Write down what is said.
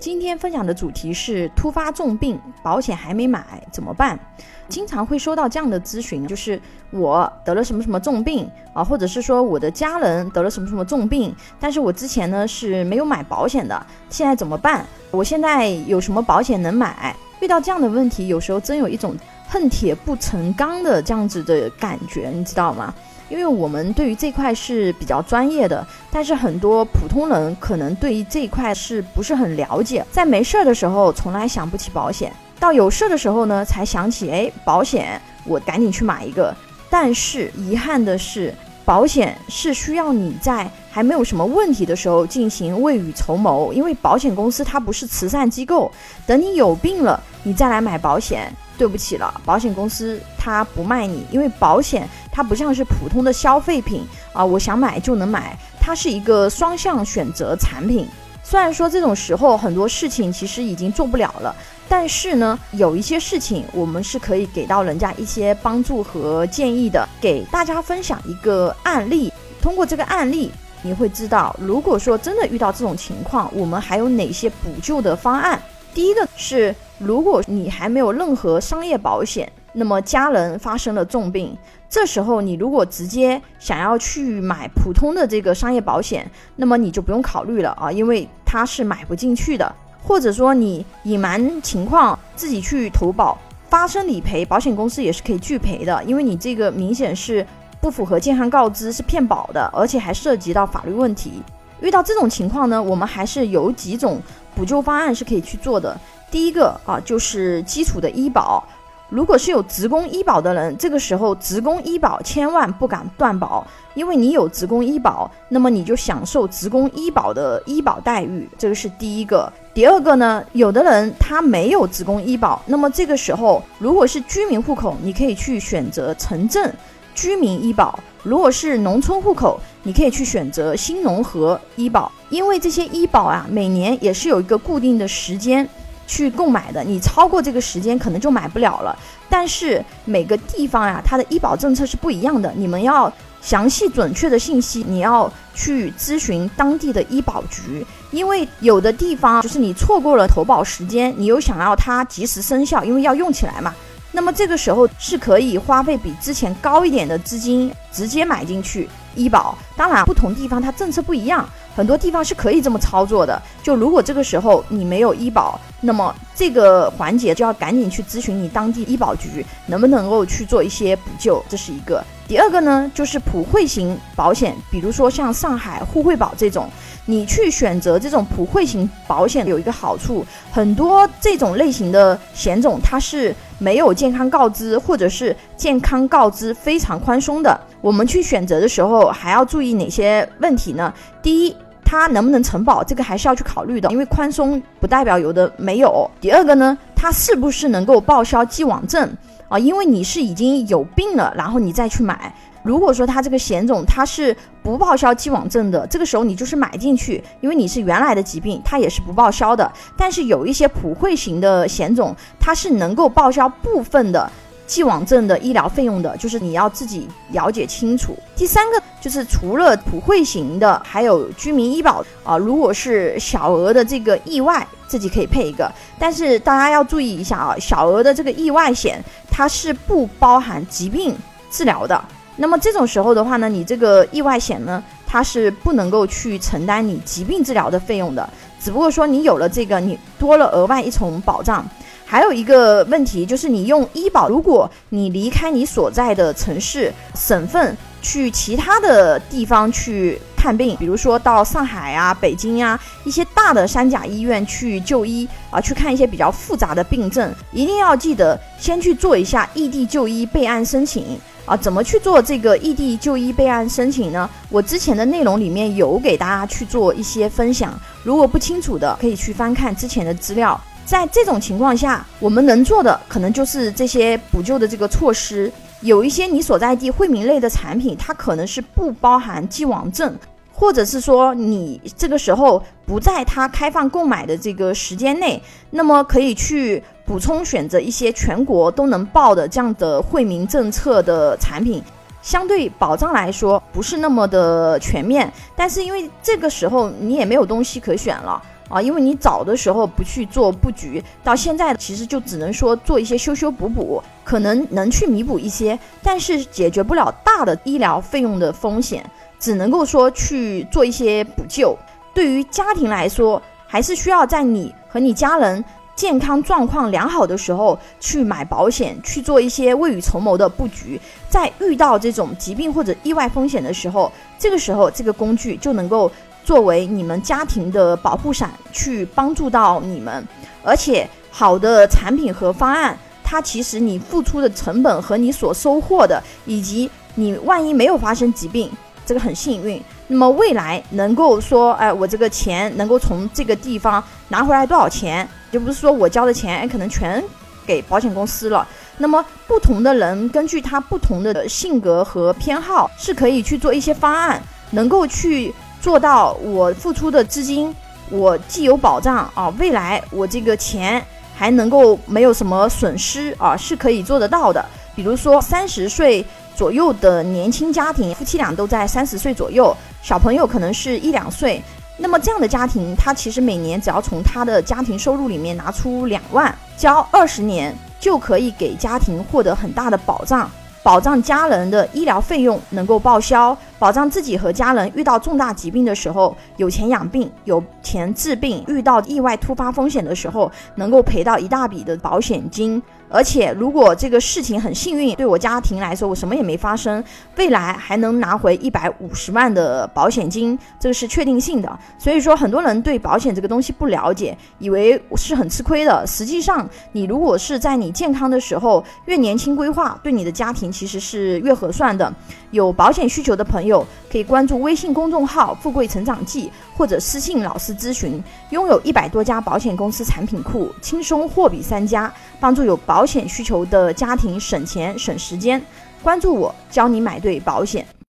今天分享的主题是突发重病，保险还没买怎么办？经常会收到这样的咨询，就是我得了什么什么重病啊，或者是说我的家人得了什么什么重病，但是我之前呢是没有买保险的，现在怎么办？我现在有什么保险能买？遇到这样的问题，有时候真有一种恨铁不成钢的这样子的感觉，你知道吗？因为我们对于这块是比较专业的，但是很多普通人可能对于这块是不是很了解，在没事儿的时候从来想不起保险，到有事儿的时候呢才想起，哎，保险我赶紧去买一个。但是遗憾的是，保险是需要你在还没有什么问题的时候进行未雨绸缪，因为保险公司它不是慈善机构，等你有病了你再来买保险。对不起了，保险公司它不卖你，因为保险它不像是普通的消费品啊，我想买就能买，它是一个双向选择产品。虽然说这种时候很多事情其实已经做不了了，但是呢，有一些事情我们是可以给到人家一些帮助和建议的。给大家分享一个案例，通过这个案例，你会知道，如果说真的遇到这种情况，我们还有哪些补救的方案。第一个是，如果你还没有任何商业保险，那么家人发生了重病，这时候你如果直接想要去买普通的这个商业保险，那么你就不用考虑了啊，因为它是买不进去的。或者说你隐瞒情况自己去投保，发生理赔，保险公司也是可以拒赔的，因为你这个明显是不符合健康告知，是骗保的，而且还涉及到法律问题。遇到这种情况呢，我们还是有几种。补救方案是可以去做的。第一个啊，就是基础的医保。如果是有职工医保的人，这个时候职工医保千万不敢断保，因为你有职工医保，那么你就享受职工医保的医保待遇，这个是第一个。第二个呢，有的人他没有职工医保，那么这个时候如果是居民户口，你可以去选择城镇居民医保；如果是农村户口，你可以去选择新农合医保。因为这些医保啊，每年也是有一个固定的时间去购买的，你超过这个时间可能就买不了了。但是每个地方呀，它的医保政策是不一样的，你们要详细准确的信息，你要去咨询当地的医保局，因为有的地方就是你错过了投保时间，你又想要它及时生效，因为要用起来嘛。那么这个时候是可以花费比之前高一点的资金直接买进去医保。当然，不同地方它政策不一样。很多地方是可以这么操作的。就如果这个时候你没有医保，那么这个环节就要赶紧去咨询你当地医保局，能不能够去做一些补救，这是一个。第二个呢，就是普惠型保险，比如说像上海沪惠保这种，你去选择这种普惠型保险有一个好处，很多这种类型的险种它是没有健康告知，或者是健康告知非常宽松的。我们去选择的时候还要注意哪些问题呢？第一，它能不能承保，这个还是要去考虑的，因为宽松不代表有的没有。第二个呢，它是不是能够报销既往症啊？因为你是已经有病了，然后你再去买。如果说它这个险种它是不报销既往症的，这个时候你就是买进去，因为你是原来的疾病，它也是不报销的。但是有一些普惠型的险种，它是能够报销部分的。既往症的医疗费用的，就是你要自己了解清楚。第三个就是除了普惠型的，还有居民医保啊。如果是小额的这个意外，自己可以配一个。但是大家要注意一下啊，小额的这个意外险它是不包含疾病治疗的。那么这种时候的话呢，你这个意外险呢，它是不能够去承担你疾病治疗的费用的。只不过说你有了这个，你多了额外一重保障。还有一个问题就是，你用医保，如果你离开你所在的城市、省份，去其他的地方去看病，比如说到上海啊、北京呀一些大的三甲医院去就医啊，去看一些比较复杂的病症，一定要记得先去做一下异地就医备案申请啊。怎么去做这个异地就医备案申请呢？我之前的内容里面有给大家去做一些分享，如果不清楚的，可以去翻看之前的资料。在这种情况下，我们能做的可能就是这些补救的这个措施。有一些你所在地惠民类的产品，它可能是不包含既往症，或者是说你这个时候不在它开放购买的这个时间内，那么可以去补充选择一些全国都能报的这样的惠民政策的产品，相对保障来说不是那么的全面，但是因为这个时候你也没有东西可选了。啊，因为你早的时候不去做布局，到现在其实就只能说做一些修修补补，可能能去弥补一些，但是解决不了大的医疗费用的风险，只能够说去做一些补救。对于家庭来说，还是需要在你和你家人。健康状况良好的时候去买保险，去做一些未雨绸缪的布局，在遇到这种疾病或者意外风险的时候，这个时候这个工具就能够作为你们家庭的保护伞，去帮助到你们。而且好的产品和方案，它其实你付出的成本和你所收获的，以及你万一没有发生疾病，这个很幸运。那么未来能够说，哎，我这个钱能够从这个地方拿回来多少钱？就不是说我交的钱，哎，可能全给保险公司了。那么不同的人根据他不同的性格和偏好，是可以去做一些方案，能够去做到我付出的资金，我既有保障啊，未来我这个钱还能够没有什么损失啊，是可以做得到的。比如说三十岁左右的年轻家庭，夫妻俩都在三十岁左右，小朋友可能是一两岁。那么这样的家庭，他其实每年只要从他的家庭收入里面拿出两万，交二十年，就可以给家庭获得很大的保障，保障家人的医疗费用能够报销，保障自己和家人遇到重大疾病的时候有钱养病，有钱治病，遇到意外突发风险的时候能够赔到一大笔的保险金。而且，如果这个事情很幸运，对我家庭来说，我什么也没发生，未来还能拿回一百五十万的保险金，这个是确定性的。所以说，很多人对保险这个东西不了解，以为是很吃亏的。实际上，你如果是在你健康的时候，越年轻规划，对你的家庭其实是越合算的。有保险需求的朋友，可以关注微信公众号“富贵成长记”，或者私信老师咨询。拥有一百多家保险公司产品库，轻松货比三家，帮助有。保险需求的家庭省钱省时间，关注我，教你买对保险。